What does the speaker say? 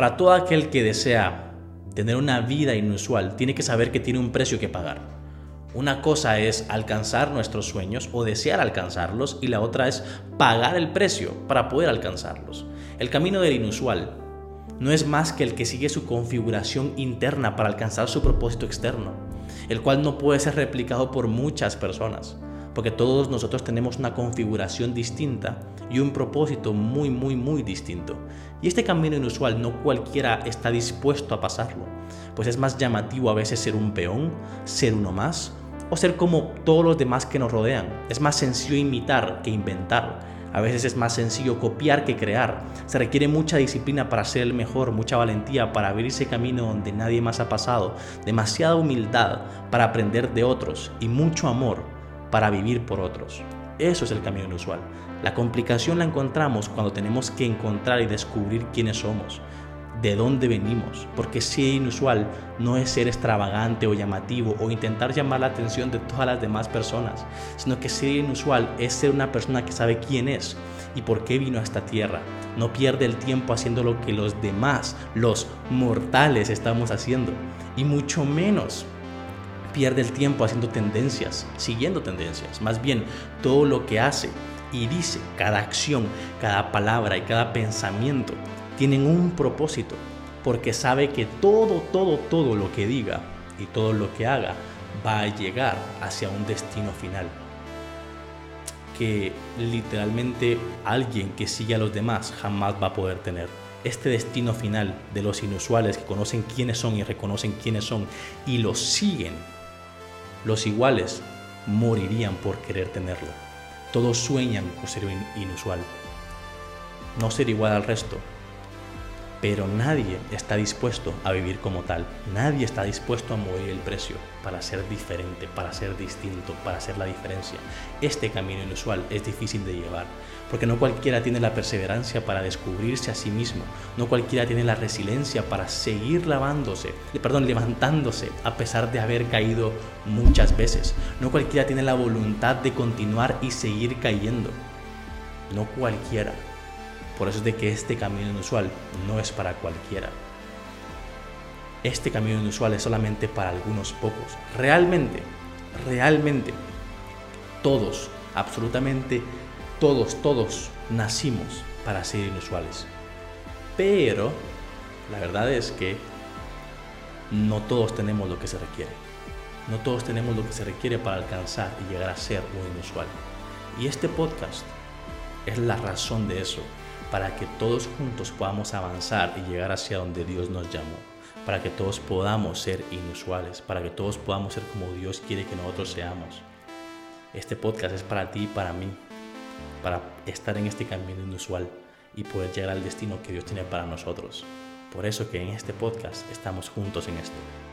Para todo aquel que desea tener una vida inusual, tiene que saber que tiene un precio que pagar. Una cosa es alcanzar nuestros sueños o desear alcanzarlos y la otra es pagar el precio para poder alcanzarlos. El camino del inusual no es más que el que sigue su configuración interna para alcanzar su propósito externo, el cual no puede ser replicado por muchas personas, porque todos nosotros tenemos una configuración distinta y un propósito muy, muy, muy distinto. Y este camino inusual no cualquiera está dispuesto a pasarlo, pues es más llamativo a veces ser un peón, ser uno más, o ser como todos los demás que nos rodean. Es más sencillo imitar que inventar a veces es más sencillo copiar que crear. Se requiere mucha disciplina para ser el mejor, mucha valentía para abrir ese camino donde nadie más ha pasado, demasiada humildad para aprender de otros y mucho amor para vivir por otros. Eso es el camino inusual. La complicación la encontramos cuando tenemos que encontrar y descubrir quiénes somos de dónde venimos, porque ser inusual no es ser extravagante o llamativo o intentar llamar la atención de todas las demás personas, sino que ser inusual es ser una persona que sabe quién es y por qué vino a esta tierra. No pierde el tiempo haciendo lo que los demás, los mortales, estamos haciendo, y mucho menos pierde el tiempo haciendo tendencias, siguiendo tendencias. Más bien, todo lo que hace y dice, cada acción, cada palabra y cada pensamiento tienen un propósito, porque sabe que todo, todo, todo lo que diga y todo lo que haga va a llegar hacia un destino final. Que literalmente alguien que sigue a los demás jamás va a poder tener. Este destino final de los inusuales que conocen quiénes son y reconocen quiénes son y los siguen, los iguales morirían por querer tenerlo. Todos sueñan con ser inusual, no ser igual al resto, pero nadie está dispuesto a vivir como tal. Nadie está dispuesto a mover el precio para ser diferente, para ser distinto, para hacer la diferencia. Este camino inusual es difícil de llevar, porque no cualquiera tiene la perseverancia para descubrirse a sí mismo, no cualquiera tiene la resiliencia para seguir lavándose, perdón, levantándose a pesar de haber caído muchas veces. No cualquiera tiene la voluntad de continuar y seguir cayendo. No cualquiera por eso es de que este camino inusual no es para cualquiera. Este camino inusual es solamente para algunos pocos. Realmente, realmente, todos, absolutamente todos, todos nacimos para ser inusuales. Pero la verdad es que no todos tenemos lo que se requiere. No todos tenemos lo que se requiere para alcanzar y llegar a ser un inusual. Y este podcast es la razón de eso para que todos juntos podamos avanzar y llegar hacia donde Dios nos llamó, para que todos podamos ser inusuales, para que todos podamos ser como Dios quiere que nosotros seamos. Este podcast es para ti y para mí, para estar en este camino inusual y poder llegar al destino que Dios tiene para nosotros. Por eso que en este podcast estamos juntos en esto.